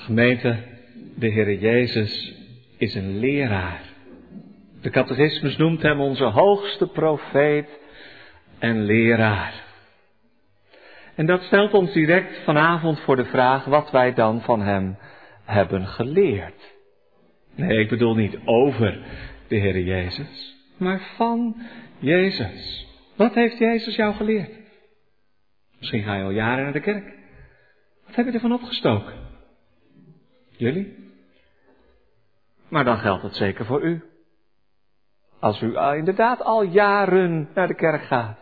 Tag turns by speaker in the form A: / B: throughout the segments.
A: Gemeente, de Heer Jezus is een leraar. De catechismus noemt hem onze hoogste profeet en leraar. En dat stelt ons direct vanavond voor de vraag wat wij dan van hem hebben geleerd. Nee, ik bedoel niet over de Heer Jezus, maar van Jezus. Wat heeft Jezus jou geleerd? Misschien ga je al jaren naar de kerk. Wat heb je ervan opgestoken? Jullie? Maar dan geldt het zeker voor u. Als u inderdaad al jaren naar de kerk gaat.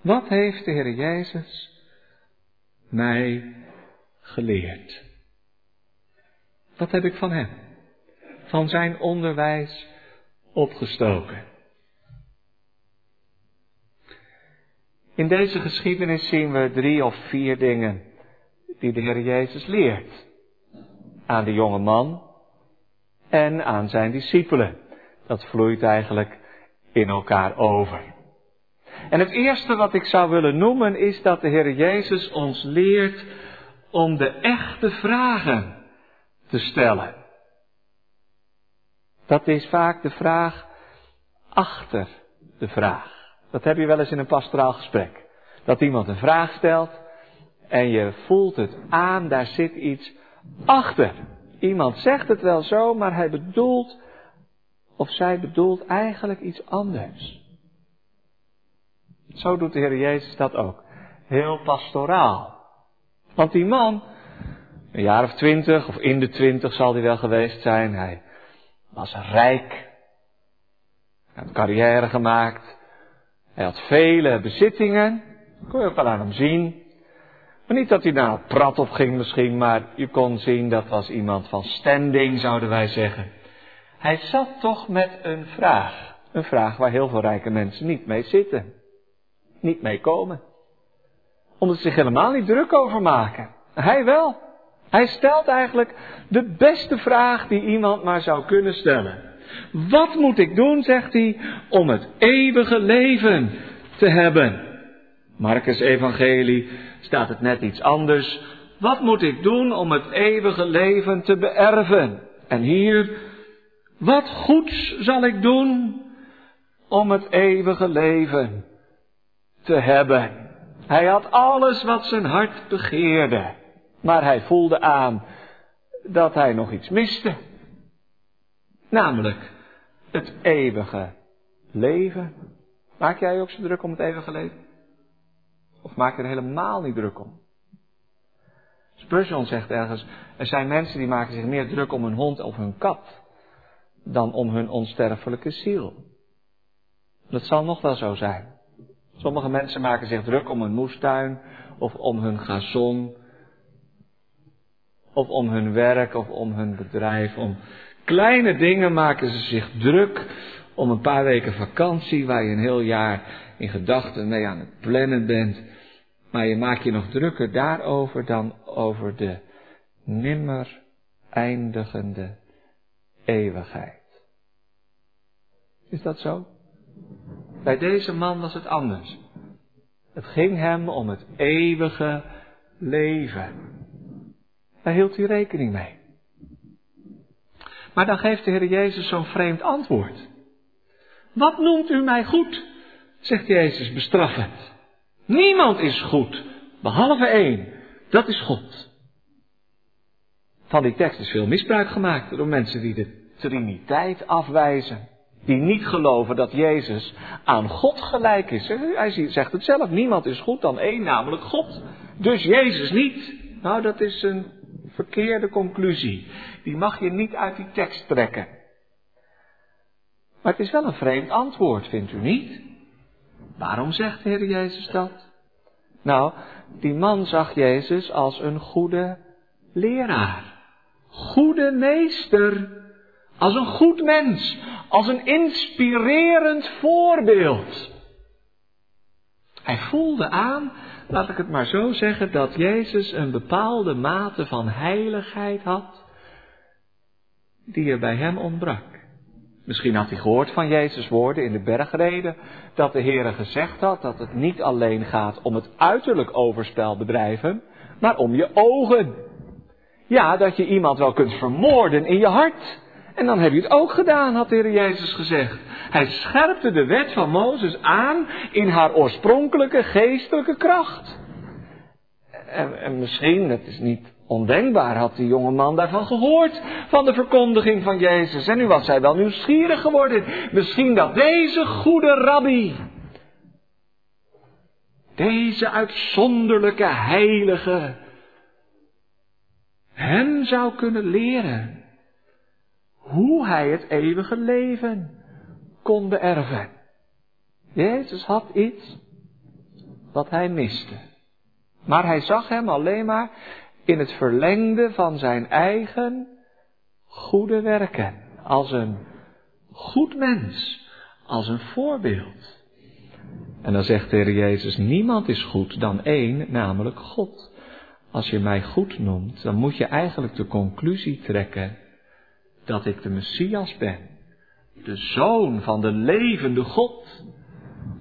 A: Wat heeft de Heer Jezus mij geleerd? Wat heb ik van Hem, van Zijn onderwijs opgestoken? In deze geschiedenis zien we drie of vier dingen die de Heer Jezus leert. Aan de jonge man en aan zijn discipelen. Dat vloeit eigenlijk in elkaar over. En het eerste wat ik zou willen noemen is dat de Heer Jezus ons leert om de echte vragen te stellen. Dat is vaak de vraag achter de vraag. Dat heb je wel eens in een pastoraal gesprek. Dat iemand een vraag stelt en je voelt het aan, daar zit iets achter. Iemand zegt het wel zo, maar hij bedoelt, of zij bedoelt eigenlijk iets anders. Zo doet de Heer Jezus dat ook. Heel pastoraal. Want die man, een jaar of twintig, of in de twintig zal hij wel geweest zijn, hij was rijk. Hij had carrière gemaakt. Hij had vele bezittingen. Kon je ook wel aan hem zien. Maar niet dat hij nou prat op ging misschien, maar je kon zien dat was iemand van standing, zouden wij zeggen. Hij zat toch met een vraag. Een vraag waar heel veel rijke mensen niet mee zitten. Niet mee komen. Omdat ze zich helemaal niet druk over maken. Hij wel. Hij stelt eigenlijk de beste vraag die iemand maar zou kunnen stellen. Wat moet ik doen, zegt hij, om het eeuwige leven te hebben? Marcus Evangelie staat het net iets anders. Wat moet ik doen om het eeuwige leven te beërven? En hier, wat goeds zal ik doen om het eeuwige leven te hebben? Hij had alles wat zijn hart begeerde, maar hij voelde aan dat hij nog iets miste. Namelijk het eeuwige leven. Maak jij ook zo druk om het eeuwige leven? Maak er helemaal niet druk om? Spurgeon zegt ergens, er zijn mensen die maken zich meer druk om hun hond of hun kat dan om hun onsterfelijke ziel. Dat zal nog wel zo zijn. Sommige mensen maken zich druk om hun moestuin of om hun gazon of om hun werk of om hun bedrijf, om kleine dingen maken ze zich druk om een paar weken vakantie waar je een heel jaar in gedachten mee aan het plannen bent. Maar je maakt je nog drukker daarover dan over de nimmer eindigende eeuwigheid. Is dat zo? Bij deze man was het anders. Het ging hem om het eeuwige leven. Daar hield hij rekening mee. Maar dan geeft de Heer Jezus zo'n vreemd antwoord. Wat noemt u mij goed? zegt Jezus bestraffend. Niemand is goed, behalve één. Dat is God. Van die tekst is veel misbruik gemaakt door mensen die de Triniteit afwijzen. Die niet geloven dat Jezus aan God gelijk is. Hij zegt het zelf, niemand is goed dan één, namelijk God. Dus Jezus niet. Nou, dat is een verkeerde conclusie. Die mag je niet uit die tekst trekken. Maar het is wel een vreemd antwoord, vindt u niet? Waarom zegt de Heer Jezus dat? Nou, die man zag Jezus als een goede leraar. Goede meester. Als een goed mens. Als een inspirerend voorbeeld. Hij voelde aan, laat ik het maar zo zeggen, dat Jezus een bepaalde mate van heiligheid had die er bij hem ontbrak. Misschien had hij gehoord van Jezus' woorden in de bergreden, dat de Heere gezegd had dat het niet alleen gaat om het uiterlijk overspel bedrijven, maar om je ogen. Ja, dat je iemand wel kunt vermoorden in je hart. En dan heb je het ook gedaan, had de Heer Jezus gezegd. Hij scherpte de wet van Mozes aan in haar oorspronkelijke geestelijke kracht. En, en misschien, dat is niet ondenkbaar, had die jonge man daarvan gehoord, van de verkondiging van Jezus. En nu was hij wel nieuwsgierig geworden. Misschien dat deze goede rabbi, deze uitzonderlijke heilige, hem zou kunnen leren hoe hij het eeuwige leven kon beërven. Jezus had iets wat hij miste. Maar hij zag hem alleen maar in het verlengde van zijn eigen goede werken. Als een goed mens, als een voorbeeld. En dan zegt de Heer Jezus, niemand is goed dan één, namelijk God. Als je mij goed noemt, dan moet je eigenlijk de conclusie trekken dat ik de Messias ben. De zoon van de levende God.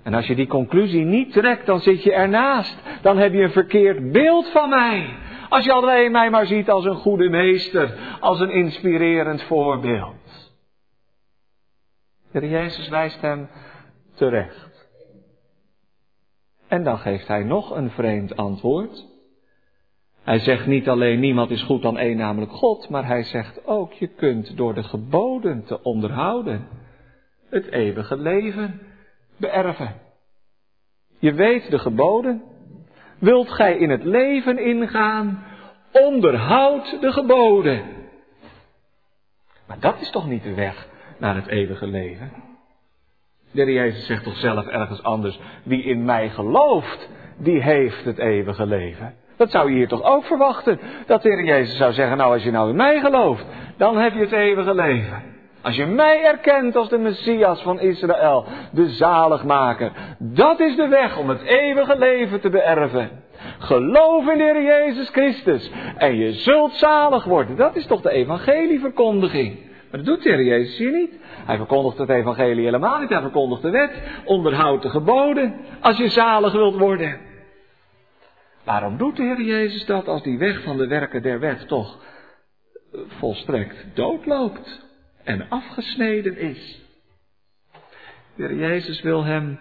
A: En als je die conclusie niet trekt, dan zit je ernaast. Dan heb je een verkeerd beeld van mij. Als je alleen mij maar ziet als een goede meester, als een inspirerend voorbeeld. De Jezus wijst hem terecht. En dan geeft hij nog een vreemd antwoord. Hij zegt niet alleen niemand is goed dan één, namelijk God, maar hij zegt ook je kunt door de geboden te onderhouden het eeuwige leven beërven. Je weet de geboden. Wilt gij in het leven ingaan, onderhoud de geboden. Maar dat is toch niet de weg naar het eeuwige leven? De heer Jezus zegt toch zelf ergens anders, wie in mij gelooft, die heeft het eeuwige leven. Dat zou je hier toch ook verwachten. Dat de Heer Jezus zou zeggen, nou als je nou in mij gelooft, dan heb je het eeuwige leven. Als je mij erkent als de Messias van Israël, de zaligmaker, dat is de weg om het eeuwige leven te beërven. Geloof in de Heer Jezus Christus en je zult zalig worden. Dat is toch de evangelieverkondiging. Maar dat doet de Heer Jezus hier niet. Hij verkondigt het evangelie helemaal niet. Hij verkondigt de wet. Onderhoud de geboden als je zalig wilt worden. Waarom doet de Heer Jezus dat als die weg van de werken der wet toch volstrekt doodloopt en afgesneden is? De Jezus wil hem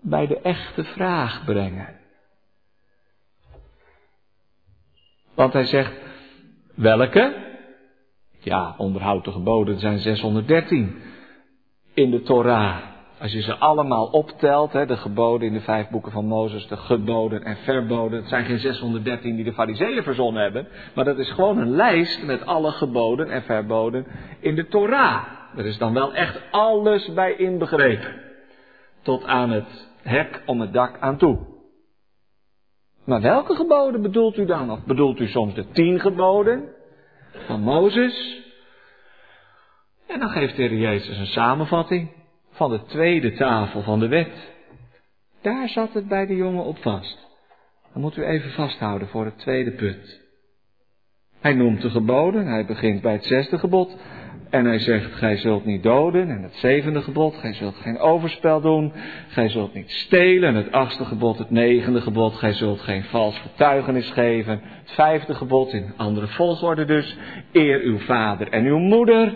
A: bij de echte vraag brengen. Want hij zegt, welke? Ja, onderhoud de geboden zijn 613 in de Torah. Als je ze allemaal optelt, hè, de geboden in de vijf boeken van Mozes, de geboden en verboden, het zijn geen 613 die de fariseeën verzonnen hebben, maar dat is gewoon een lijst met alle geboden en verboden in de Torah. Er is dan wel echt alles bij inbegrepen. Tot aan het hek om het dak aan toe. Maar welke geboden bedoelt u dan? Of bedoelt u soms de tien geboden van Mozes? En dan geeft de Heer Jezus een samenvatting van de tweede tafel van de wet. Daar zat het bij de jongen op vast. Dan moet u even vasthouden voor het tweede punt. Hij noemt de geboden, hij begint bij het zesde gebod. En hij zegt, gij zult niet doden. En het zevende gebod, gij zult geen overspel doen. Gij zult niet stelen. En het achtste gebod, het negende gebod, gij zult geen vals getuigenis geven. Het vijfde gebod, in andere volgorde dus, eer uw vader en uw moeder.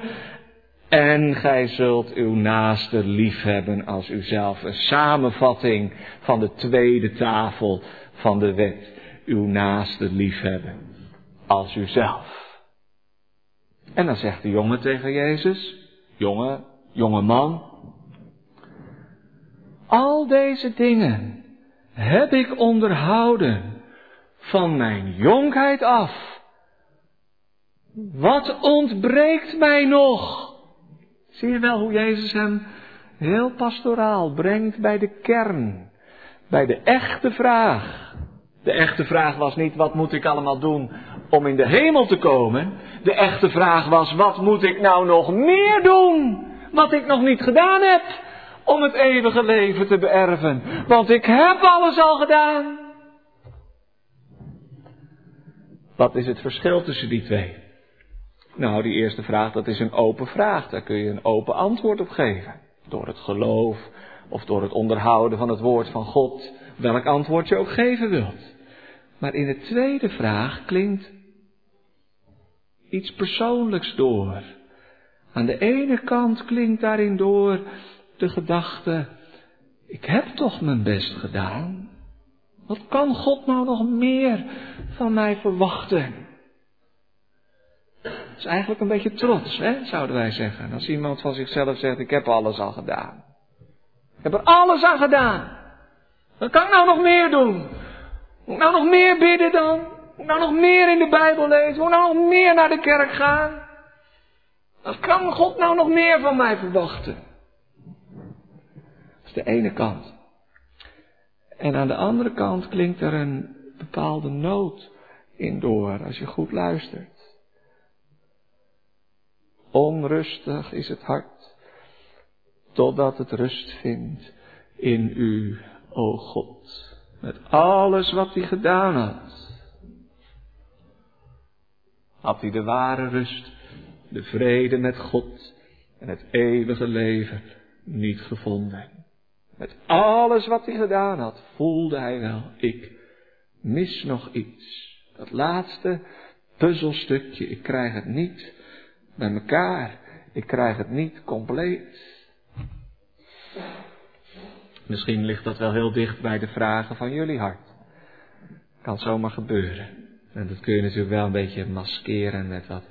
A: En gij zult uw naaste liefhebben als uzelf. Een samenvatting van de tweede tafel van de wet. Uw naaste liefhebben als uzelf. En dan zegt de jongen tegen Jezus, jongen, jonge man, al deze dingen heb ik onderhouden van mijn jonkheid af. Wat ontbreekt mij nog? Zie je wel hoe Jezus hem heel pastoraal brengt bij de kern, bij de echte vraag. De echte vraag was niet wat moet ik allemaal doen om in de hemel te komen. De echte vraag was wat moet ik nou nog meer doen wat ik nog niet gedaan heb om het eeuwige leven te beërven. Want ik heb alles al gedaan. Wat is het verschil tussen die twee? Nou, die eerste vraag, dat is een open vraag. Daar kun je een open antwoord op geven. Door het geloof of door het onderhouden van het woord van God. Welk antwoord je ook geven wilt. Maar in de tweede vraag klinkt iets persoonlijks door. Aan de ene kant klinkt daarin door de gedachte, ik heb toch mijn best gedaan. Wat kan God nou nog meer van mij verwachten? Dat is eigenlijk een beetje trots, hè, zouden wij zeggen. Als iemand van zichzelf zegt, ik heb alles al gedaan. Ik heb er alles aan gedaan. Wat kan ik nou nog meer doen? Moet ik nou nog meer bidden dan? Moet ik nou nog meer in de Bijbel lezen? Moet ik nou nog meer naar de kerk gaan? Wat kan God nou nog meer van mij verwachten? Dat is de ene kant. En aan de andere kant klinkt er een bepaalde nood in door, als je goed luistert. Onrustig is het hart, totdat het rust vindt in u, o God. Met alles wat hij gedaan had. Had hij de ware rust, de vrede met God en het eeuwige leven niet gevonden. Met alles wat hij gedaan had, voelde hij wel, ik mis nog iets. Dat laatste puzzelstukje, ik krijg het niet bij elkaar. Ik krijg het niet compleet. Misschien ligt dat wel heel dicht bij de vragen van jullie hart. Kan zomaar gebeuren. En dat kun je natuurlijk wel een beetje maskeren met wat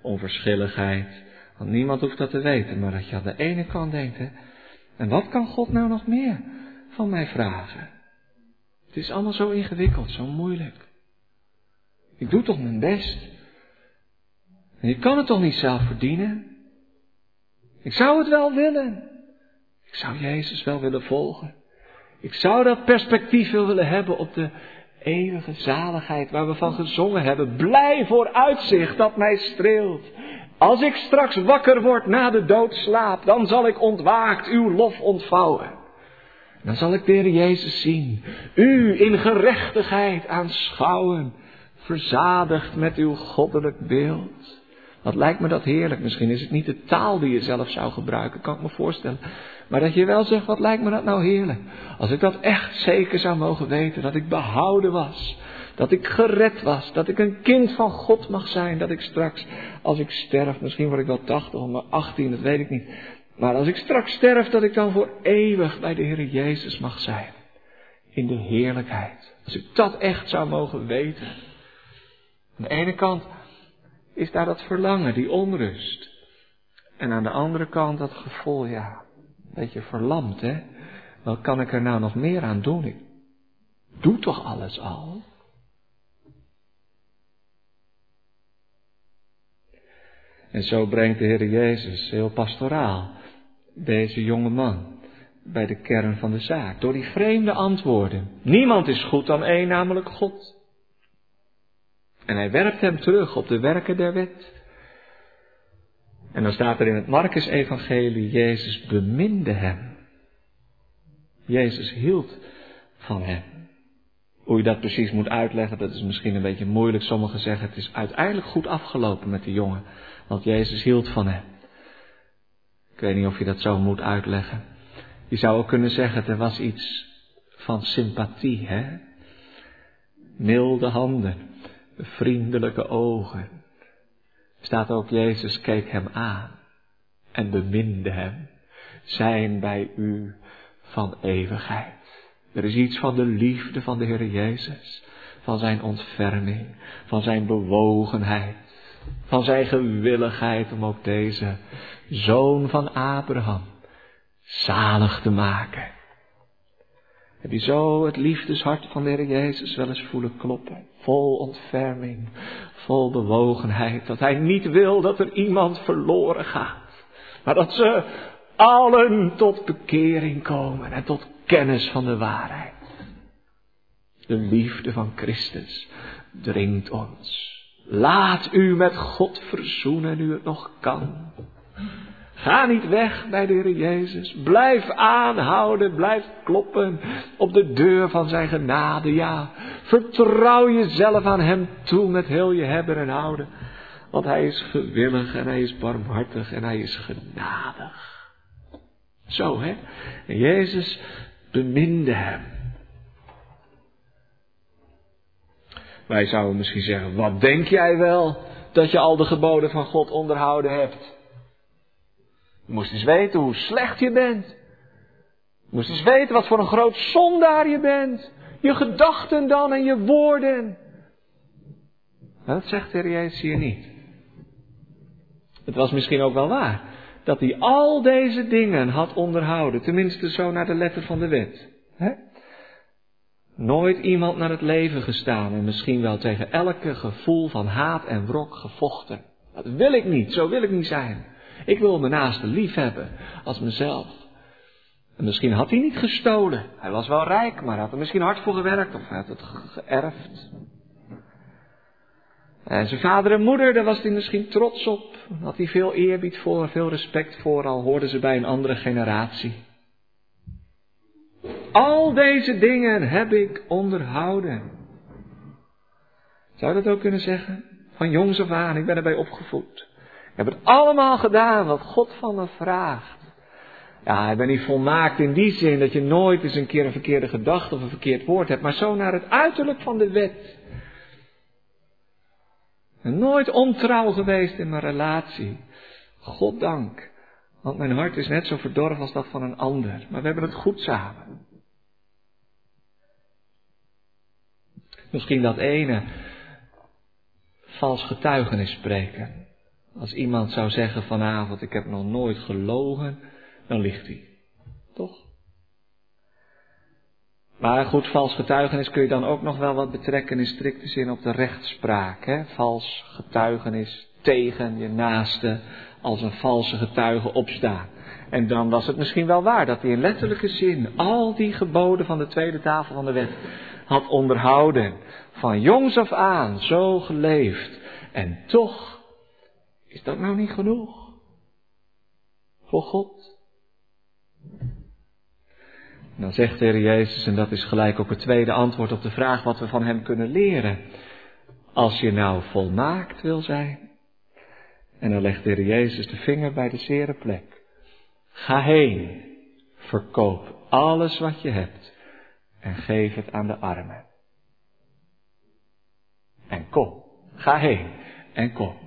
A: onverschilligheid. Want niemand hoeft dat te weten, maar dat je aan de ene kant denkt, hè, en wat kan God nou nog meer van mij vragen? Het is allemaal zo ingewikkeld, zo moeilijk. Ik doe toch mijn best. En je kan het toch niet zelf verdienen? Ik zou het wel willen. Ik zou Jezus wel willen volgen. Ik zou dat perspectief willen hebben op de eeuwige zaligheid waar we van gezongen hebben. Blij voor uitzicht dat mij streelt. Als ik straks wakker word na de doodslaap, dan zal ik ontwaakt uw lof ontvouwen. Dan zal ik de Heer Jezus zien, u in gerechtigheid aanschouwen, verzadigd met uw goddelijk beeld. Wat lijkt me dat heerlijk. Misschien is het niet de taal die je zelf zou gebruiken, kan ik me voorstellen. Maar dat je wel zegt, wat lijkt me dat nou heerlijk. Als ik dat echt zeker zou mogen weten, dat ik behouden was. Dat ik gered was, dat ik een kind van God mag zijn, dat ik straks, als ik sterf, misschien word ik wel 80 of 18, dat weet ik niet. Maar als ik straks sterf, dat ik dan voor eeuwig bij de Heer Jezus mag zijn. In de heerlijkheid. Als ik dat echt zou mogen weten. Aan de ene kant is daar dat verlangen, die onrust. En aan de andere kant dat gevoel, ja, een beetje verlamd, hè. Wat kan ik er nou nog meer aan doen? Ik doe toch alles al? En zo brengt de Heer Jezus heel pastoraal deze jonge man bij de kern van de zaak. Door die vreemde antwoorden. Niemand is goed dan één, namelijk God. En hij werpt hem terug op de werken der wet. En dan staat er in het Marcus-evangelie, Jezus beminde hem. Jezus hield van hem. Hoe je dat precies moet uitleggen, dat is misschien een beetje moeilijk. Sommigen zeggen het is uiteindelijk goed afgelopen met de jongen, want Jezus hield van hem. Ik weet niet of je dat zo moet uitleggen. Je zou ook kunnen zeggen, er was iets van sympathie, hè? Milde handen, vriendelijke ogen. Staat ook, Jezus keek hem aan en beminde hem. Zijn bij u van eeuwigheid. Er is iets van de liefde van de Heer Jezus, van zijn ontferming, van zijn bewogenheid, van zijn gewilligheid om ook deze zoon van Abraham zalig te maken. Heb je zo het liefdeshart van de Heer Jezus wel eens voelen kloppen? Vol ontferming, vol bewogenheid, dat Hij niet wil dat er iemand verloren gaat, maar dat ze allen tot bekering komen en tot kennis van de waarheid. De liefde van Christus dringt ons. Laat u met God verzoenen nu het nog kan. Ga niet weg bij de Heer Jezus. Blijf aanhouden, blijf kloppen op de deur van zijn genade. Ja, vertrouw jezelf aan Hem toe met heel je hebben en houden. Want Hij is gewillig en Hij is barmhartig en Hij is genadig. Zo, hè? En Jezus beminde Hem. Wij zouden misschien zeggen, wat denk jij wel dat je al de geboden van God onderhouden hebt. Je moest eens weten hoe slecht je bent. Je moest eens weten wat voor een groot zondaar je bent. Je gedachten dan en je woorden. Maar dat zegt de Heer Jezus hier niet. Het was misschien ook wel waar dat hij al deze dingen had onderhouden, tenminste zo naar de letter van de wet. Nooit iemand naar het leven gestaan en misschien wel tegen elke gevoel van haat en wrok gevochten. Dat wil ik niet, zo wil ik niet zijn. Ik wil mijn naaste lief hebben als mezelf. En misschien had hij niet gestolen. Hij was wel rijk, maar had er misschien hard voor gewerkt of had het geërfd. En zijn vader en moeder, daar was hij misschien trots op. Had hij veel eerbied voor, veel respect voor, al hoorden ze bij een andere generatie. Al deze dingen heb ik onderhouden. Zou je dat ook kunnen zeggen? Van jongs af aan, ik ben erbij opgevoed. Ik heb het allemaal gedaan wat God van me vraagt. Ja, ik ben niet volmaakt in die zin dat je nooit eens een keer een verkeerde gedachte of een verkeerd woord hebt, maar zo naar het uiterlijk van de wet. En nooit ontrouw geweest in mijn relatie. God dank. Want mijn hart is net zo verdorven als dat van een ander. Maar we hebben het goed samen. Misschien dat ene vals getuigenis spreken. Als iemand zou zeggen vanavond, ik heb nog nooit gelogen, dan ligt hij. Toch? Maar goed, vals getuigenis kun je dan ook nog wel wat betrekken in strikte zin op de rechtspraak. Hè? Vals getuigenis tegen je naaste als een valse getuige opstaan. En dan was het misschien wel waar dat hij in letterlijke zin al die geboden van de tweede tafel van de wet had onderhouden. Van jongs af aan zo geleefd. En toch is dat nou niet genoeg? Voor God? dan zegt de Jezus, en dat is gelijk ook het tweede antwoord op de vraag wat we van Hem kunnen leren. Als je nou volmaakt wil zijn. En dan legt de Jezus de vinger bij de zere plek. Ga heen, verkoop alles wat je hebt en geef het aan de armen. En kom, ga heen en kom.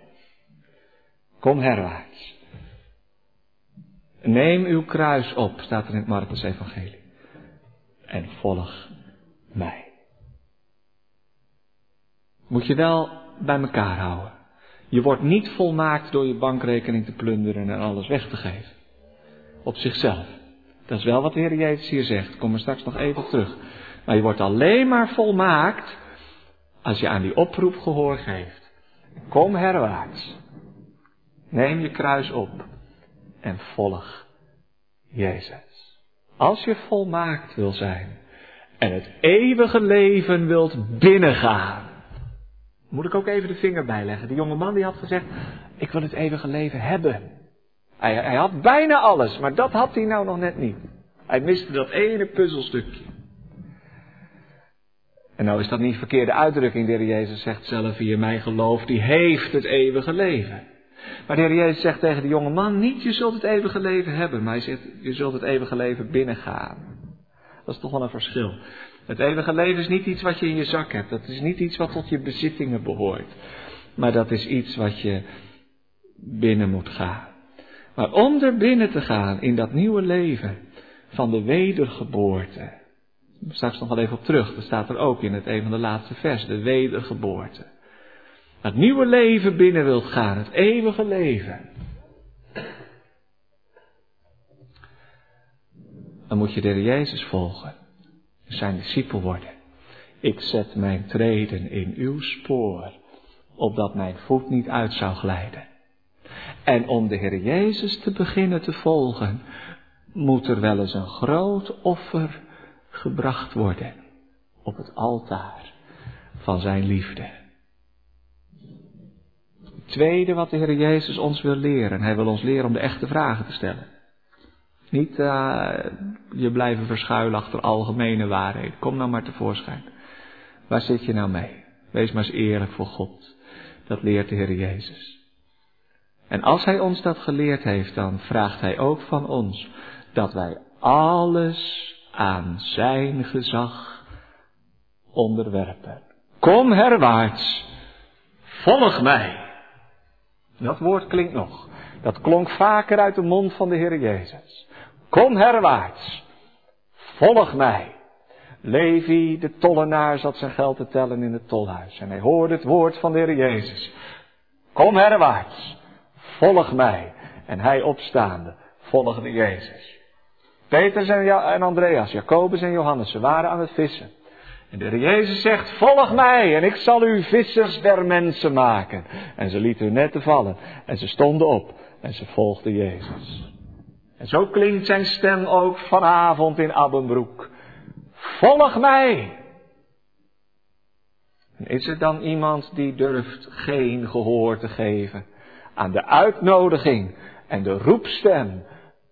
A: Kom herwaarts. Neem uw kruis op, staat er in het Marcus Evangelie en volg mij. Moet je wel bij elkaar houden. Je wordt niet volmaakt door je bankrekening te plunderen en alles weg te geven. Op zichzelf. Dat is wel wat de Heer Jezus hier zegt. Kom er straks nog even terug. Maar je wordt alleen maar volmaakt als je aan die oproep gehoor geeft. Kom herwaarts. Neem je kruis op en volg Jezus. Als je volmaakt wil zijn en het eeuwige leven wilt binnengaan. Moet ik ook even de vinger bijleggen. Die jonge man die had gezegd, ik wil het eeuwige leven hebben. Hij, hij had bijna alles, maar dat had hij nou nog net niet. Hij miste dat ene puzzelstukje. En nou is dat niet verkeerde uitdrukking. De Jezus zegt zelf, wie in mij gelooft, die heeft het eeuwige leven. Maar de Heer Jezus zegt tegen de jonge man niet, je zult het eeuwige leven hebben, maar hij zegt, je zult het eeuwige leven binnengaan. Dat is toch wel een verschil. Het eeuwige leven is niet iets wat je in je zak hebt. Dat is niet iets wat tot je bezittingen behoort. Maar dat is iets wat je binnen moet gaan. Maar om er binnen te gaan in dat nieuwe leven van de wedergeboorte. Straks nog wel even op terug. Dat staat er ook in het een van de laatste vers. De wedergeboorte het nieuwe leven binnen wilt gaan, het eeuwige leven, dan moet je de Jezus volgen, zijn discipel worden. Ik zet mijn treden in uw spoor, opdat mijn voet niet uit zou glijden. En om de Heer Jezus te beginnen te volgen, moet er wel eens een groot offer gebracht worden op het altaar van zijn liefde tweede wat de Heer Jezus ons wil leren. Hij wil ons leren om de echte vragen te stellen. Niet uh, je blijven verschuilen achter algemene waarheden. Kom nou maar tevoorschijn. Waar zit je nou mee? Wees maar eens eerlijk voor God. Dat leert de Heer Jezus. En als Hij ons dat geleerd heeft, dan vraagt Hij ook van ons dat wij alles aan Zijn gezag onderwerpen. Kom herwaarts, volg mij. Dat woord klinkt nog. Dat klonk vaker uit de mond van de Heer Jezus. Kom herwaarts. Volg mij. Levi, de tollenaar, zat zijn geld te tellen in het tolhuis. En hij hoorde het woord van de Heer Jezus. Kom herwaarts. Volg mij. En hij opstaande volgde Jezus. Peter en Andreas, Jacobus en Johannes, ze waren aan het vissen. En de Heer Jezus zegt, volg mij en ik zal u vissers der mensen maken. En ze lieten hun netten vallen en ze stonden op en ze volgden Jezus. En zo klinkt zijn stem ook vanavond in Abbenbroek. Volg mij! En is er dan iemand die durft geen gehoor te geven aan de uitnodiging en de roepstem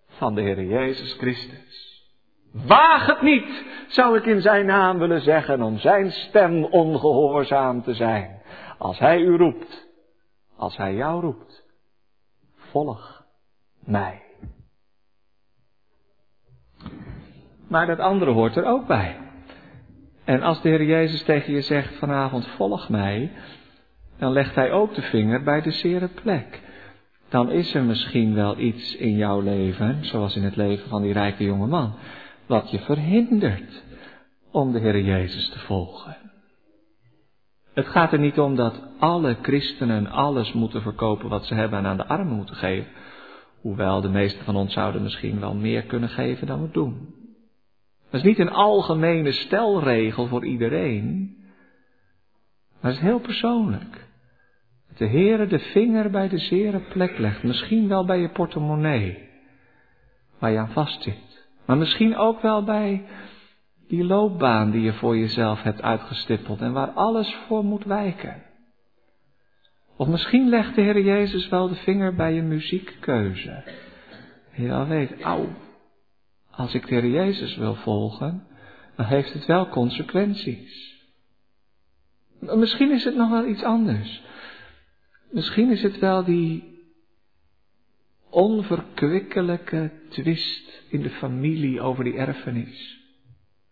A: van de Heer Jezus Christus? Waag het niet, zou ik in zijn naam willen zeggen, om zijn stem ongehoorzaam te zijn. Als hij u roept, als hij jou roept, volg mij. Maar dat andere hoort er ook bij. En als de Heer Jezus tegen je zegt vanavond volg mij, dan legt hij ook de vinger bij de zere plek. Dan is er misschien wel iets in jouw leven, zoals in het leven van die rijke jonge man, wat je verhindert om de Heer Jezus te volgen. Het gaat er niet om dat alle christenen alles moeten verkopen wat ze hebben en aan de armen moeten geven. Hoewel de meesten van ons zouden misschien wel meer kunnen geven dan we doen. Dat is niet een algemene stelregel voor iedereen. Maar het is heel persoonlijk. Dat de Heer de vinger bij de zere plek legt. Misschien wel bij je portemonnee. Waar je aan vastzit. Maar misschien ook wel bij die loopbaan die je voor jezelf hebt uitgestippeld en waar alles voor moet wijken. Of misschien legt de Heer Jezus wel de vinger bij je muziekkeuze. Je wel weet, auw, als ik de Heer Jezus wil volgen, dan heeft het wel consequenties. Misschien is het nog wel iets anders. Misschien is het wel die onverkwikkelijke twist in de familie over die erfenis.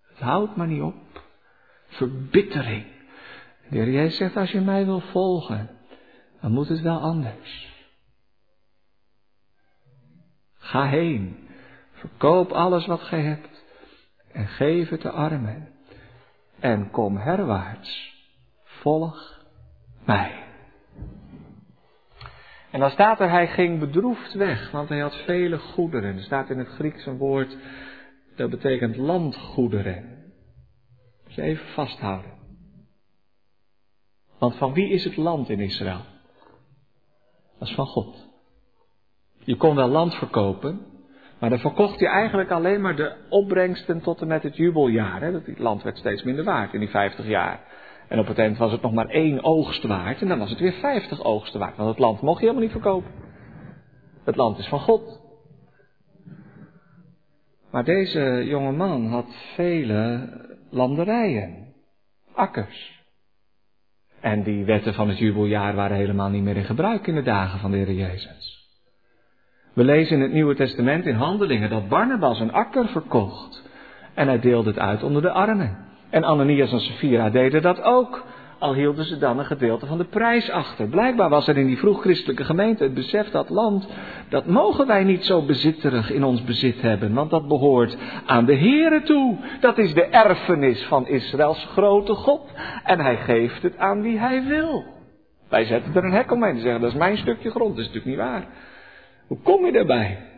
A: Het houdt maar niet op. Verbittering. De Heer Jezus zegt, als je mij wil volgen, dan moet het wel anders. Ga heen. Verkoop alles wat gij hebt en geef het de armen. En kom herwaarts. Volg mij. En dan staat er, hij ging bedroefd weg, want hij had vele goederen. Er staat in het Grieks een woord, dat betekent landgoederen. Je even vasthouden. Want van wie is het land in Israël? Dat is van God. Je kon wel land verkopen, maar dan verkocht je eigenlijk alleen maar de opbrengsten tot en met het jubeljaar. Hè? Dat land werd steeds minder waard in die 50 jaar. En op het eind was het nog maar één oogst waard en dan was het weer 50 oogsten waard. Want het land mocht je helemaal niet verkopen. Het land is van God. Maar deze jonge man had vele landerijen, akkers. En die wetten van het jubeljaar waren helemaal niet meer in gebruik in de dagen van de Heer Jezus. We lezen in het Nieuwe Testament in Handelingen dat Barnabas een akker verkocht. En hij deelde het uit onder de armen. En Ananias en Sapphira deden dat ook. Al hielden ze dan een gedeelte van de prijs achter. Blijkbaar was er in die vroeg-christelijke gemeente het besef dat land, dat mogen wij niet zo bezitterig in ons bezit hebben, want dat behoort aan de Here toe. Dat is de erfenis van Israëls grote God. En hij geeft het aan wie hij wil. Wij zetten er een hek omheen en zeggen, dat is mijn stukje grond. Dat is natuurlijk niet waar. Hoe kom je daarbij?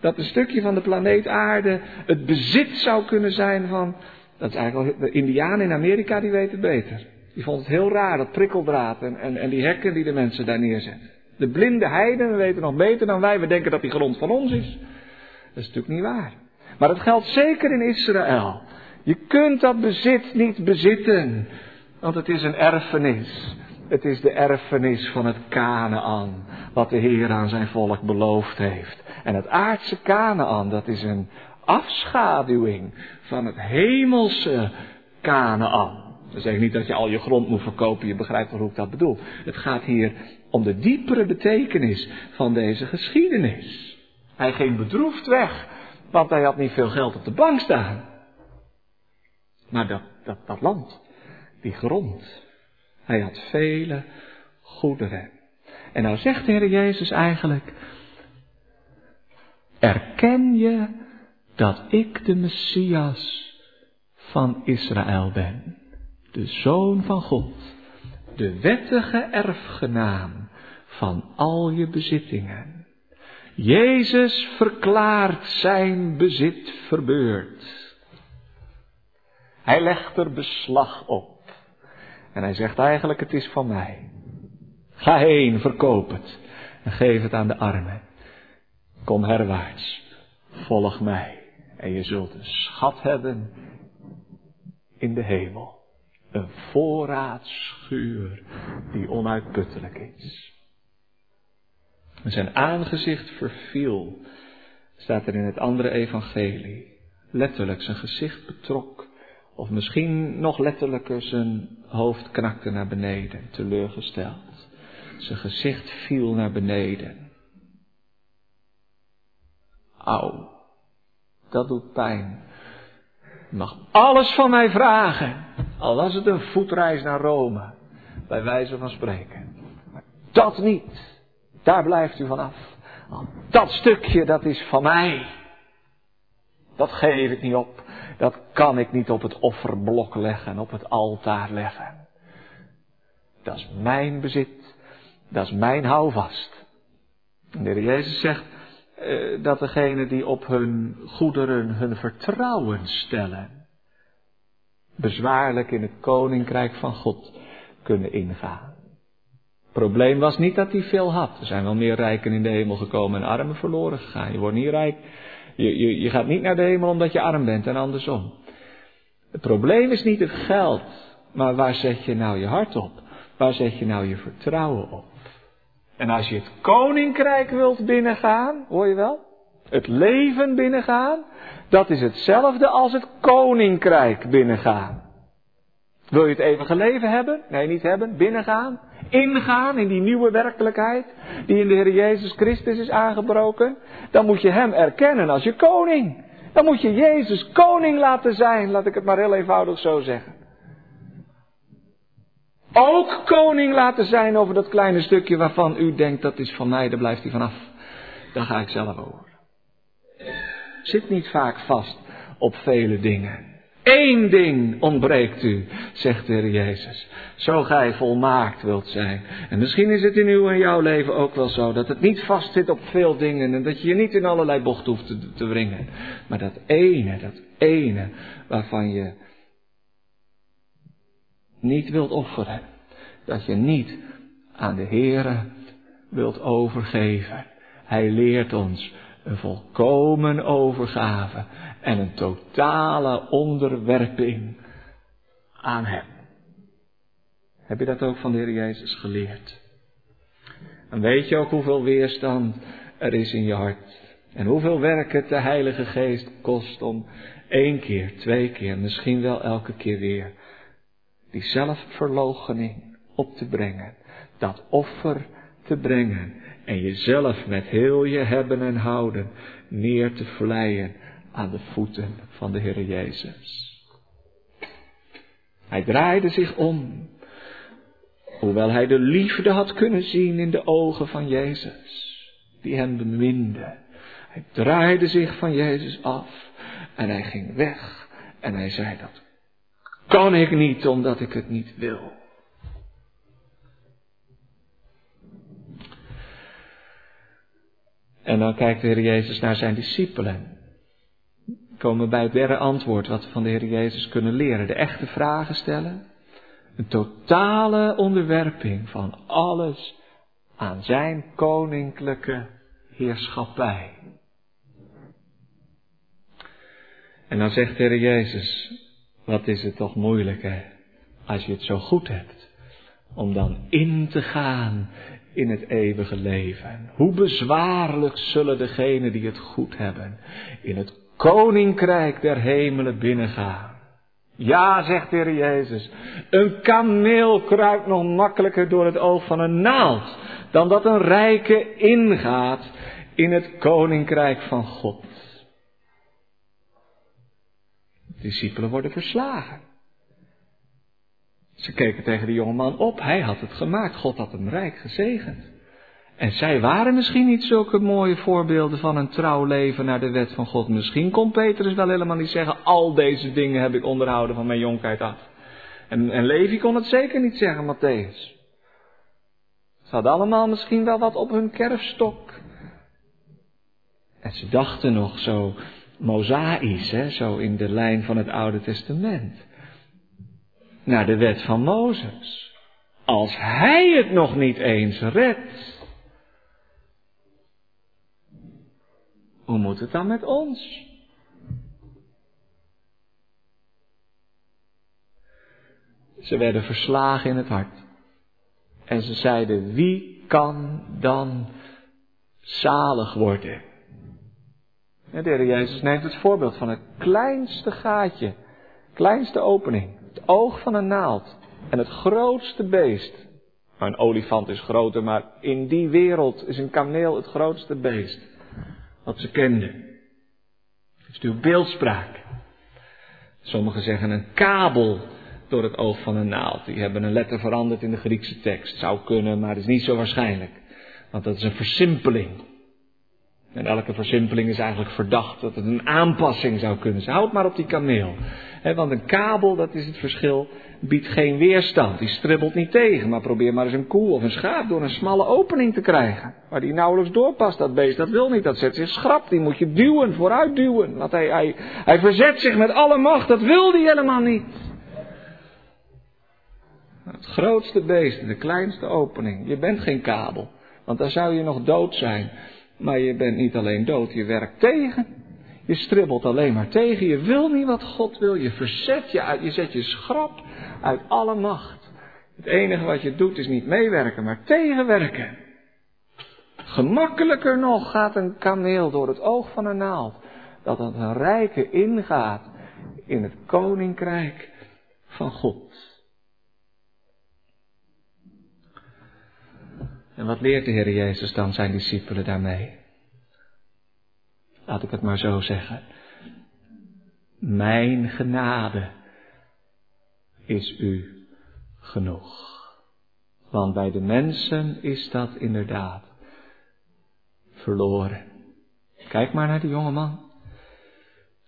A: Dat een stukje van de planeet aarde het bezit zou kunnen zijn van, dat is eigenlijk de indianen in Amerika, die weten het beter. Die vonden het heel raar, dat prikkeldraad en, en, en die hekken die de mensen daar neerzetten. De blinde heiden weten nog beter dan wij, we denken dat die grond van ons is. Dat is natuurlijk niet waar. Maar dat geldt zeker in Israël. Je kunt dat bezit niet bezitten, want het is een erfenis. Het is de erfenis van het Kanaan, wat de Heer aan zijn volk beloofd heeft. En het aardse Kanaan, dat is een afschaduwing van het hemelse Kanaan. Dat zeg niet dat je al je grond moet verkopen, je begrijpt wel hoe ik dat bedoel. Het gaat hier om de diepere betekenis van deze geschiedenis. Hij ging bedroefd weg, want hij had niet veel geld op de bank staan. Maar dat, dat, dat land, die grond, hij had vele goederen. En nou zegt de Heer Jezus eigenlijk, erken je dat ik de Messias van Israël ben, de Zoon van God, de wettige erfgenaam van al je bezittingen. Jezus verklaart zijn bezit verbeurd. Hij legt er beslag op. En hij zegt eigenlijk, het is van mij. Ga heen, verkoop het en geef het aan de armen. Kom herwaarts, volg mij en je zult een schat hebben in de hemel. Een voorraadschuur die onuitputtelijk is. zijn aangezicht verviel, staat er in het andere evangelie. Letterlijk zijn gezicht betrok, of misschien nog letterlijker zijn hoofd knakte naar beneden, teleurgesteld. Zijn gezicht viel naar beneden. Auw, dat doet pijn. Je mag alles van mij vragen, al was het een voetreis naar Rome, bij wijze van spreken. Maar dat niet, daar blijft u vanaf. Dat stukje, dat is van mij. Dat geef ik niet op. Dat kan ik niet op het offerblok leggen, op het altaar leggen. Dat is mijn bezit. Dat is mijn houvast. En de Heer Jezus zegt eh, dat degenen die op hun goederen hun vertrouwen stellen, bezwaarlijk in het koninkrijk van God kunnen ingaan. Het probleem was niet dat hij veel had. Er zijn wel meer rijken in de hemel gekomen en armen verloren gegaan. Je wordt niet rijk. Je, je, je gaat niet naar de hemel omdat je arm bent en andersom. Het probleem is niet het geld, maar waar zet je nou je hart op? Waar zet je nou je vertrouwen op? En als je het koninkrijk wilt binnengaan, hoor je wel? Het leven binnengaan, dat is hetzelfde als het koninkrijk binnengaan. Wil je het eeuwige leven hebben? Nee, niet hebben. Binnengaan. Ingaan in die nieuwe werkelijkheid die in de Heer Jezus Christus is aangebroken. Dan moet je Hem erkennen als je koning. Dan moet je Jezus koning laten zijn, laat ik het maar heel eenvoudig zo zeggen ook koning laten zijn over dat kleine stukje waarvan u denkt dat is van mij, daar blijft hij vanaf. Dan ga ik zelf over. Zit niet vaak vast op vele dingen. Eén ding ontbreekt u, zegt de Heer Jezus. Zo gij volmaakt wilt zijn. En misschien is het in uw en jouw leven ook wel zo dat het niet vast zit op veel dingen en dat je je niet in allerlei bochten hoeft te, te wringen. Maar dat ene, dat ene waarvan je niet wilt offeren. Dat je niet aan de Heere wilt overgeven. Hij leert ons een volkomen overgave en een totale onderwerping aan Hem. Heb je dat ook van de Heer Jezus geleerd? Dan weet je ook hoeveel weerstand er is in je hart. En hoeveel werk het de Heilige Geest kost om één keer, twee keer, misschien wel elke keer weer die zelfverloochening op te brengen, dat offer te brengen en jezelf met heel je hebben en houden neer te vleien aan de voeten van de Heer Jezus. Hij draaide zich om, hoewel hij de liefde had kunnen zien in de ogen van Jezus, die hem beminde. Hij draaide zich van Jezus af en hij ging weg en hij zei dat kan ik niet omdat ik het niet wil. En dan kijkt de Heer Jezus naar zijn discipelen. Komen bij het derde antwoord wat we van de Heer Jezus kunnen leren. De echte vragen stellen. Een totale onderwerping van alles aan zijn koninklijke heerschappij. En dan zegt de Heer Jezus, wat is het toch moeilijk, hè? Als je het zo goed hebt. Om dan in te gaan in het eeuwige leven. Hoe bezwaarlijk zullen degenen die het goed hebben in het koninkrijk der hemelen binnengaan. Ja, zegt de Heer Jezus, een kameel kruipt nog makkelijker door het oog van een naald dan dat een rijke ingaat in het koninkrijk van God discipelen worden verslagen. Ze keken tegen de jongeman op. Hij had het gemaakt. God had hem rijk gezegend. En zij waren misschien niet zulke mooie voorbeelden van een trouw leven naar de wet van God. Misschien kon Petrus wel helemaal niet zeggen, al deze dingen heb ik onderhouden van mijn jonkheid af. En, en Levi kon het zeker niet zeggen, Matthäus. Ze hadden allemaal misschien wel wat op hun kerfstok. En ze dachten nog zo mozaïs, hè, zo in de lijn van het Oude Testament. Naar de wet van Mozes. Als hij het nog niet eens redt. Hoe moet het dan met ons? Ze werden verslagen in het hart. En ze zeiden, wie kan dan zalig worden? De Heer Jezus neemt het voorbeeld van het kleinste gaatje, kleinste opening, het oog van een naald en het grootste beest. een olifant is groter, maar in die wereld is een kameel het grootste beest wat ze kenden. Het is natuurlijk beeldspraak. Sommigen zeggen een kabel door het oog van een naald. Die hebben een letter veranderd in de Griekse tekst. Zou kunnen, maar het is niet zo waarschijnlijk. Want dat is een versimpeling. En elke versimpeling is eigenlijk verdacht dat het een aanpassing zou kunnen zijn. Houd maar op die kameel. want een kabel, dat is het verschil, biedt geen weerstand. Die stribbelt niet tegen. Maar probeer maar eens een koe of een schaap door een smalle opening te krijgen. Waar die nauwelijks doorpast, dat beest. Dat wil niet. Dat zet zich schrap. Die moet je duwen, vooruit duwen. Want hij, hij, hij verzet zich met alle macht. Dat wil hij helemaal niet. Het grootste beest, de kleinste opening. Je bent geen kabel. Want dan zou je nog dood zijn. Maar je bent niet alleen dood, je werkt tegen. Je stribbelt alleen maar tegen. Je wil niet wat God wil. Je verzet je uit. Je zet je schrap uit alle macht. Het enige wat je doet is niet meewerken, maar tegenwerken. Gemakkelijker nog gaat een kameel door het oog van een naald. Dat het een rijke ingaat in het koninkrijk van God. En wat leert de Heer Jezus dan zijn discipelen daarmee? Laat ik het maar zo zeggen. Mijn genade is u genoeg. Want bij de mensen is dat inderdaad verloren. Kijk maar naar die jonge man.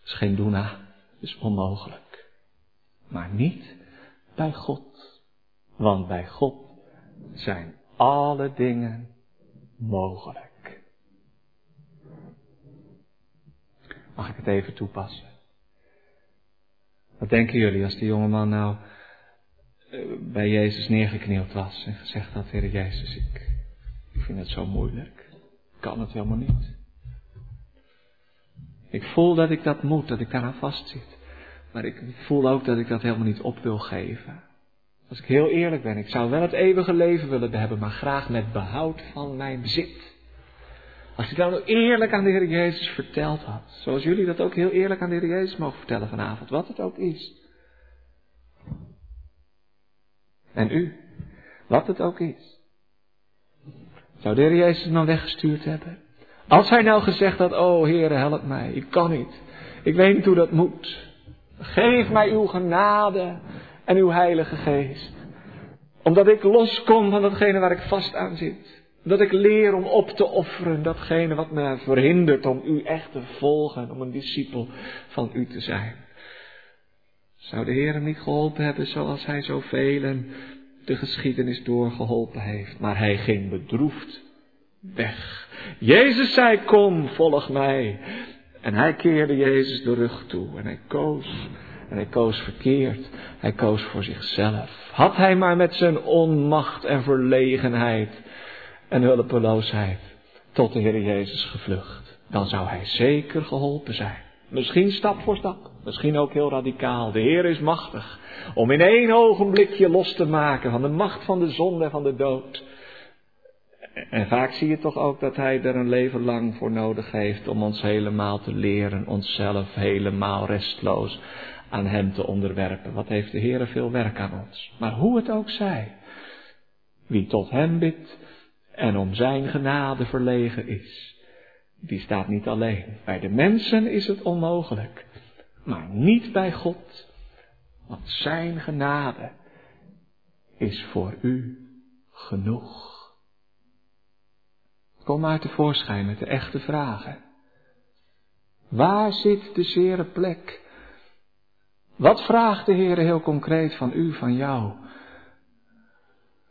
A: Is geen doena, is onmogelijk. Maar niet bij God. Want bij God zijn alle dingen mogelijk. Mag ik het even toepassen? Wat denken jullie als die jongeman nou eh, bij Jezus neergeknield was en gezegd had, Heer Jezus, ik, ik vind het zo moeilijk. Ik kan het helemaal niet. Ik voel dat ik dat moet, dat ik daaraan vastzit. Maar ik voel ook dat ik dat helemaal niet op wil geven. Als ik heel eerlijk ben, ik zou wel het eeuwige leven willen hebben, maar graag met behoud van mijn bezit. Als ik dat nou eerlijk aan de Heer Jezus verteld had, zoals jullie dat ook heel eerlijk aan de Heer Jezus mogen vertellen vanavond, wat het ook is. En u, wat het ook is. Zou de Heer Jezus nou weggestuurd hebben? Als hij nou gezegd had, oh Heer, help mij, ik kan niet. Ik weet niet hoe dat moet. Geef mij uw genade en uw Heilige Geest. Omdat ik loskom van datgene waar ik vast aan zit. Dat ik leer om op te offeren datgene wat me verhindert om u echt te volgen, om een discipel van u te zijn. Zou de Heer hem niet geholpen hebben zoals hij zoveel de geschiedenis doorgeholpen heeft, maar hij ging bedroefd weg. Jezus zei, kom, volg mij. En hij keerde Jezus de rug toe en hij koos en hij koos verkeerd. Hij koos voor zichzelf. Had hij maar met zijn onmacht en verlegenheid en hulpeloosheid tot de Heer Jezus gevlucht, dan zou hij zeker geholpen zijn. Misschien stap voor stap, misschien ook heel radicaal. De Heer is machtig om in één ogenblikje los te maken van de macht van de zonde en van de dood. En vaak zie je toch ook dat Hij er een leven lang voor nodig heeft om ons helemaal te leren, onszelf helemaal restloos aan Hem te onderwerpen. Wat heeft de Heer veel werk aan ons. Maar hoe het ook zij, wie tot Hem bidt en om Zijn genade verlegen is, die staat niet alleen. Bij de mensen is het onmogelijk, maar niet bij God. Want Zijn genade is voor u genoeg. Kom maar tevoorschijn met de echte vragen. Waar zit de zere plek? Wat vraagt de Heer heel concreet van u, van jou?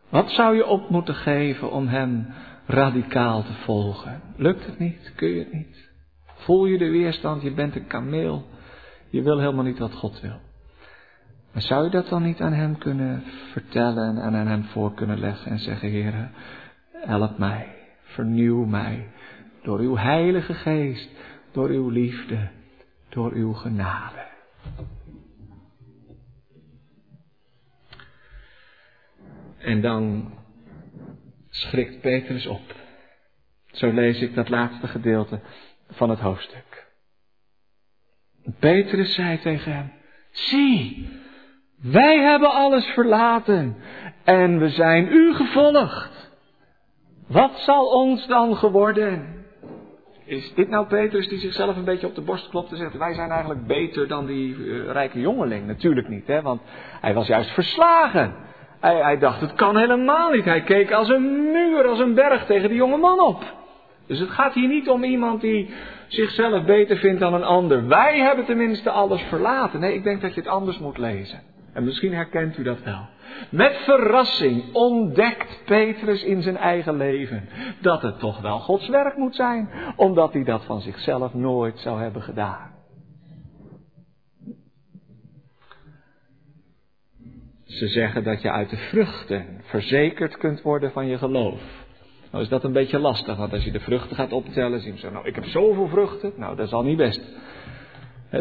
A: Wat zou je op moeten geven om Hem radicaal te volgen? Lukt het niet? Kun je het niet? Voel je de weerstand? Je bent een kameel. Je wil helemaal niet wat God wil. Maar zou je dat dan niet aan Hem kunnen vertellen en aan Hem voor kunnen leggen en zeggen, Heer, help mij, vernieuw mij door uw Heilige Geest, door uw liefde, door uw genade. En dan schrikt Petrus op. Zo lees ik dat laatste gedeelte van het hoofdstuk. Petrus zei tegen hem, zie, wij hebben alles verlaten en we zijn u gevolgd. Wat zal ons dan geworden? Is dit nou Petrus die zichzelf een beetje op de borst klopt en zegt: Wij zijn eigenlijk beter dan die uh, rijke jongeling? Natuurlijk niet, hè, want hij was juist verslagen. Hij, hij dacht: Het kan helemaal niet. Hij keek als een muur, als een berg tegen die jonge man op. Dus het gaat hier niet om iemand die zichzelf beter vindt dan een ander. Wij hebben tenminste alles verlaten. Nee, ik denk dat je het anders moet lezen. En misschien herkent u dat wel. Met verrassing ontdekt Petrus in zijn eigen leven dat het toch wel Gods werk moet zijn, omdat hij dat van zichzelf nooit zou hebben gedaan. Ze zeggen dat je uit de vruchten verzekerd kunt worden van je geloof. Nou is dat een beetje lastig, want als je de vruchten gaat optellen, zie je zo, nou ik heb zoveel vruchten, nou dat is al niet best.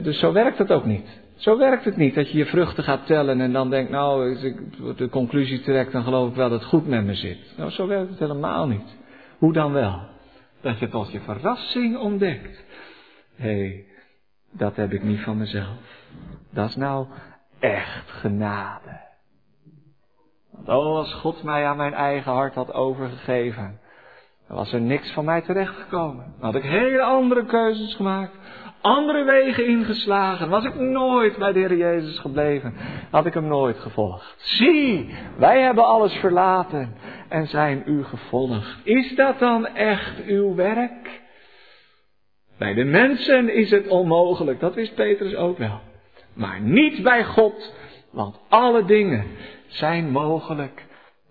A: dus zo werkt het ook niet. Zo werkt het niet, dat je je vruchten gaat tellen en dan denkt, nou, als ik de conclusie trek, dan geloof ik wel dat het goed met me zit. Nou, zo werkt het helemaal niet. Hoe dan wel? Dat je tot je verrassing ontdekt. Hé, hey, dat heb ik niet van mezelf. Dat is nou echt genade. Want oh, als God mij aan mijn eigen hart had overgegeven, dan was er niks van mij terechtgekomen. Dan had ik hele andere keuzes gemaakt andere wegen ingeslagen. Was ik nooit bij de Heer Jezus gebleven, had ik hem nooit gevolgd. Zie, wij hebben alles verlaten en zijn u gevolgd. Is dat dan echt uw werk? Bij de mensen is het onmogelijk, dat wist Petrus ook wel. Maar niet bij God, want alle dingen zijn mogelijk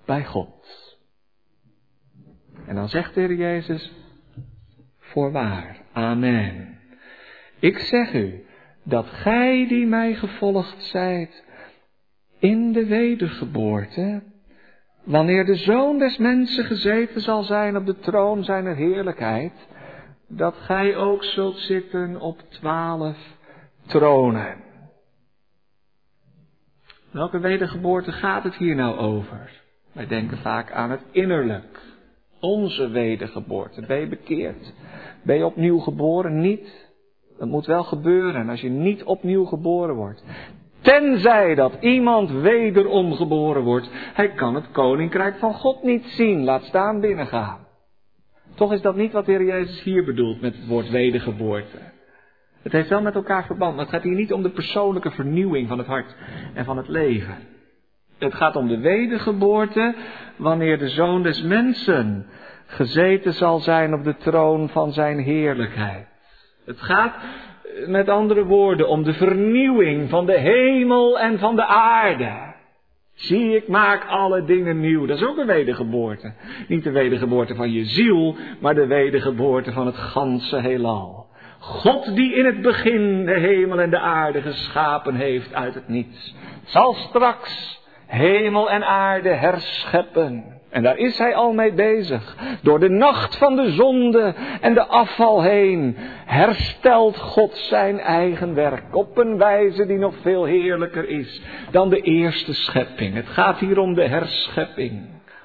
A: bij God. En dan zegt de Heer Jezus, voorwaar, amen. Ik zeg u, dat gij die mij gevolgd zijt, in de wedergeboorte, wanneer de Zoon des Mensen gezeten zal zijn op de troon zijner heerlijkheid, dat gij ook zult zitten op twaalf tronen. Welke wedergeboorte gaat het hier nou over? Wij denken vaak aan het innerlijk. Onze wedergeboorte. Ben je bekeerd? Ben je opnieuw geboren? Niet. Dat moet wel gebeuren als je niet opnieuw geboren wordt. Tenzij dat iemand wederom geboren wordt. Hij kan het koninkrijk van God niet zien. Laat staan binnengaan. Toch is dat niet wat de Heer Jezus hier bedoelt met het woord wedergeboorte. Het heeft wel met elkaar verband, maar het gaat hier niet om de persoonlijke vernieuwing van het hart en van het leven. Het gaat om de wedergeboorte wanneer de Zoon des Mensen gezeten zal zijn op de troon van zijn heerlijkheid. Het gaat met andere woorden om de vernieuwing van de hemel en van de aarde. Zie, ik maak alle dingen nieuw. Dat is ook een wedergeboorte. Niet de wedergeboorte van je ziel, maar de wedergeboorte van het ganse heelal. God die in het begin de hemel en de aarde geschapen heeft uit het niets, zal straks hemel en aarde herscheppen. En daar is hij al mee bezig. Door de nacht van de zonde en de afval heen herstelt God zijn eigen werk op een wijze die nog veel heerlijker is dan de eerste schepping. Het gaat hier om de herschepping,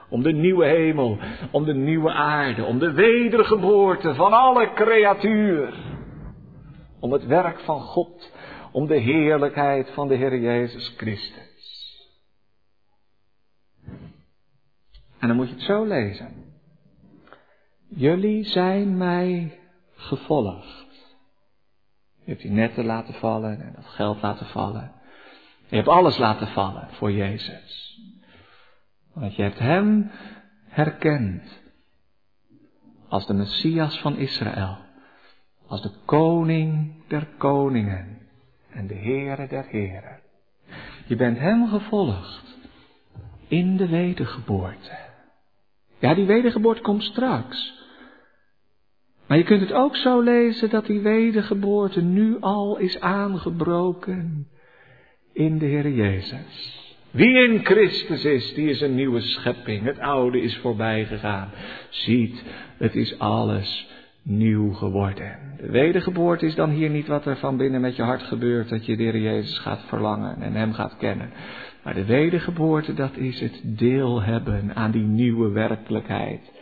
A: om de nieuwe hemel, om de nieuwe aarde, om de wedergeboorte van alle creatuur. Om het werk van God, om de heerlijkheid van de Heer Jezus Christus. En dan moet je het zo lezen. Jullie zijn mij gevolgd. Je hebt die netten laten vallen en dat geld laten vallen. Je hebt alles laten vallen voor Jezus. Want je hebt Hem herkend als de Messias van Israël, als de koning der koningen en de Heere der heren. Je bent hem gevolgd in de wedergeboorte. Ja, die wedergeboorte komt straks. Maar je kunt het ook zo lezen dat die wedergeboorte nu al is aangebroken in de Heer Jezus. Wie in Christus is, die is een nieuwe schepping. Het oude is voorbij gegaan. Ziet, het is alles nieuw geworden. De wedergeboorte is dan hier niet wat er van binnen met je hart gebeurt, dat je de Heer Jezus gaat verlangen en Hem gaat kennen. Maar de wedergeboorte, dat is het deel hebben aan die nieuwe werkelijkheid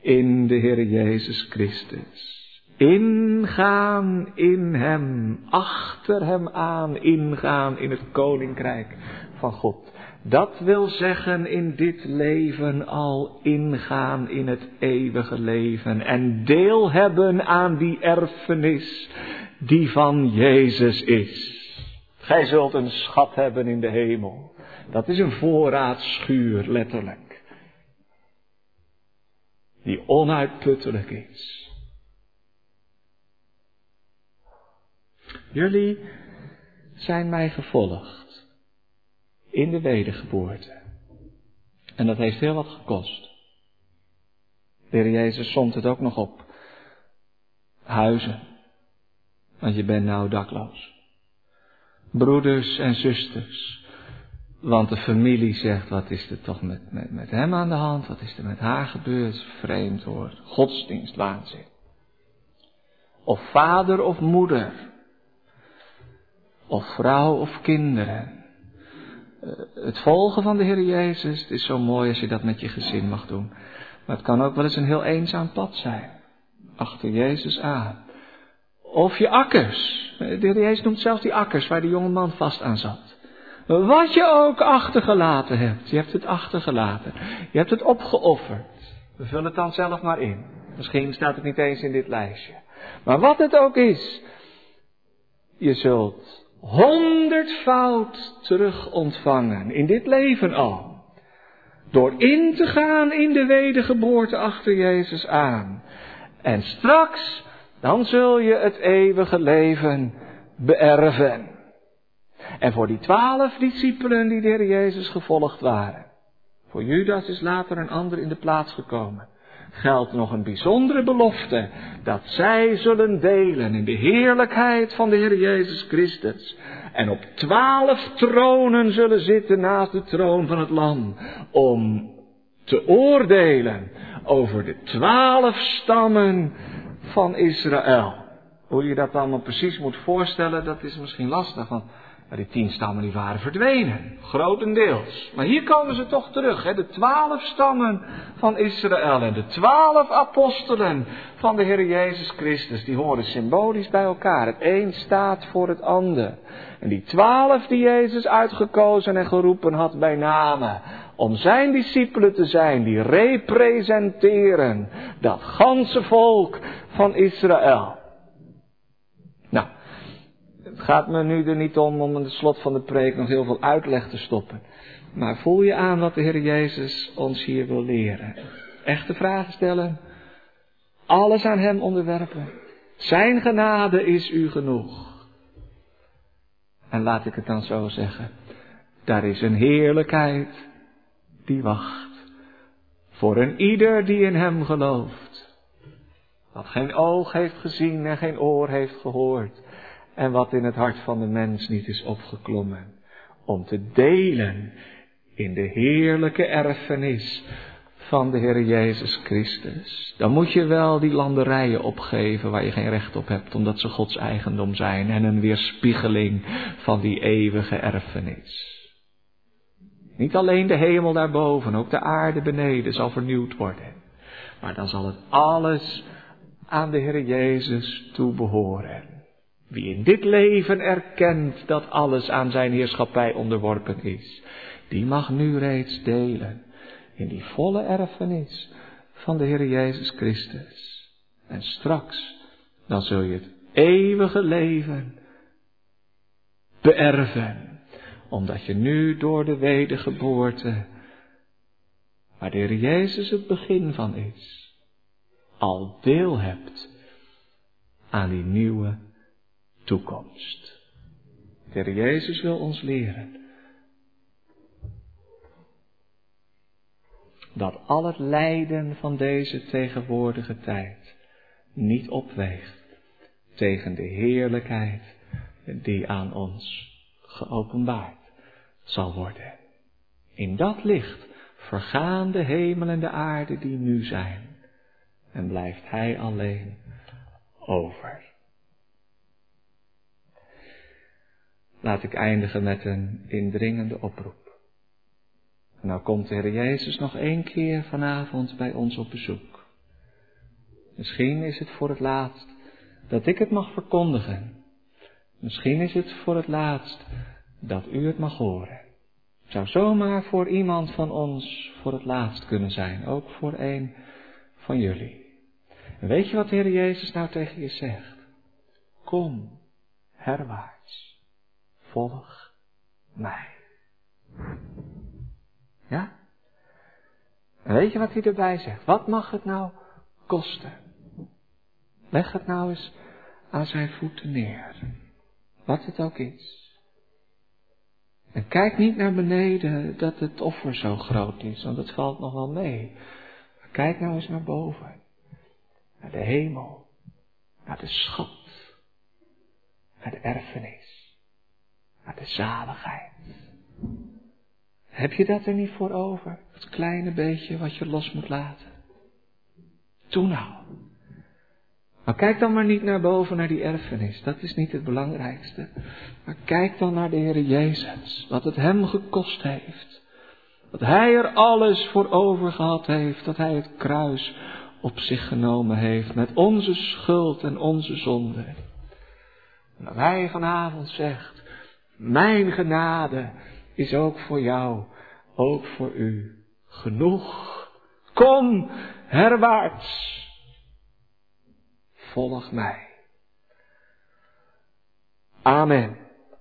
A: in de Heer Jezus Christus. Ingaan in Hem, achter Hem aan, ingaan in het Koninkrijk van God. Dat wil zeggen in dit leven al ingaan in het eeuwige leven en deel hebben aan die erfenis die van Jezus is. Gij zult een schat hebben in de hemel. Dat is een voorraadschuur, letterlijk. Die onuitputtelijk is. Jullie zijn mij gevolgd in de wedergeboorte. En dat heeft heel wat gekost. De Heer Jezus somt het ook nog op. Huizen. Want je bent nou dakloos. Broeders en zusters. Want de familie zegt, wat is er toch met, met, met hem aan de hand? Wat is er met haar gebeurd? Vreemd hoor. Godsdienst, waanzin. Of vader of moeder. Of vrouw of kinderen. Eh, het volgen van de Heer Jezus, het is zo mooi als je dat met je gezin mag doen. Maar het kan ook wel eens een heel eenzaam pad zijn. Achter Jezus aan. Of je akkers. De Heer Jezus noemt zelfs die akkers waar die jonge man vast aan zat. Wat je ook achtergelaten hebt. Je hebt het achtergelaten. Je hebt het opgeofferd. We vullen het dan zelf maar in. Misschien staat het niet eens in dit lijstje. Maar wat het ook is. Je zult honderdvoud terug ontvangen. In dit leven al. Door in te gaan in de wedergeboorte achter Jezus aan. En straks, dan zul je het eeuwige leven beërven. En voor die twaalf discipelen die de Heer Jezus gevolgd waren. Voor Judas is later een ander in de plaats gekomen geldt nog een bijzondere belofte, dat zij zullen delen in de heerlijkheid van de Heer Jezus Christus. En op twaalf tronen zullen zitten naast de troon van het Lam, om te oordelen over de twaalf stammen van Israël. Hoe je dat allemaal precies moet voorstellen, dat is misschien lastig, die tien stammen die waren verdwenen, grotendeels. Maar hier komen ze toch terug, hè? de twaalf stammen van Israël en de twaalf apostelen van de Heer Jezus Christus, die horen symbolisch bij elkaar. Het een staat voor het ander. En die twaalf die Jezus uitgekozen en geroepen had bij name, om zijn discipelen te zijn, die representeren dat ganse volk van Israël. Gaat me nu er niet om om in het slot van de preek nog heel veel uitleg te stoppen. Maar voel je aan wat de Heer Jezus ons hier wil leren. Echte vragen stellen. Alles aan Hem onderwerpen. Zijn genade is u genoeg. En laat ik het dan zo zeggen. Daar is een heerlijkheid die wacht. Voor een ieder die in Hem gelooft. Wat geen oog heeft gezien en geen oor heeft gehoord en wat in het hart van de mens niet is opgeklommen. Om te delen in de heerlijke erfenis van de Heer Jezus Christus. Dan moet je wel die landerijen opgeven waar je geen recht op hebt, omdat ze Gods eigendom zijn en een weerspiegeling van die eeuwige erfenis. Niet alleen de hemel daarboven, ook de aarde beneden zal vernieuwd worden. Maar dan zal het alles aan de Heer Jezus toebehoren. Wie in dit leven erkent dat alles aan zijn heerschappij onderworpen is, die mag nu reeds delen in die volle erfenis van de Heer Jezus Christus. En straks, dan zul je het eeuwige leven beërven, omdat je nu door de wedergeboorte, waar de Heer Jezus het begin van is, al deel hebt aan die nieuwe toekomst. De Jezus wil ons leren dat al het lijden van deze tegenwoordige tijd niet opweegt tegen de heerlijkheid die aan ons geopenbaard zal worden. In dat licht vergaan de hemel en de aarde die nu zijn en blijft Hij alleen over. Laat ik eindigen met een indringende oproep. nou komt de Heer Jezus nog één keer vanavond bij ons op bezoek. Misschien is het voor het laatst dat ik het mag verkondigen. Misschien is het voor het laatst dat u het mag horen. Het zou zomaar voor iemand van ons voor het laatst kunnen zijn, ook voor een van jullie. En weet je wat de Heer Jezus nou tegen je zegt? Kom herwaarts, volg mij. Ja? En weet je wat hij erbij zegt? Wat mag het nou kosten? Leg het nou eens aan zijn voeten neer. Wat het ook is. En kijk niet naar beneden dat het offer zo groot is, want het valt nog wel mee. Maar kijk nou eens naar boven. Naar de hemel. Naar de schat. Naar de erfenis. De zaligheid. Heb je dat er niet voor over? Het kleine beetje wat je los moet laten. Doe nou. Maar kijk dan maar niet naar boven, naar die erfenis. Dat is niet het belangrijkste. Maar kijk dan naar de Heer Jezus. Wat het Hem gekost heeft. Dat Hij er alles voor over gehad heeft. Dat Hij het kruis op zich genomen heeft. Met onze schuld en onze zonde. En dat Hij vanavond zegt. Mijn genade is ook voor jou. Ook voor u. Genoeg. Kom herwaarts volg mij. Amen.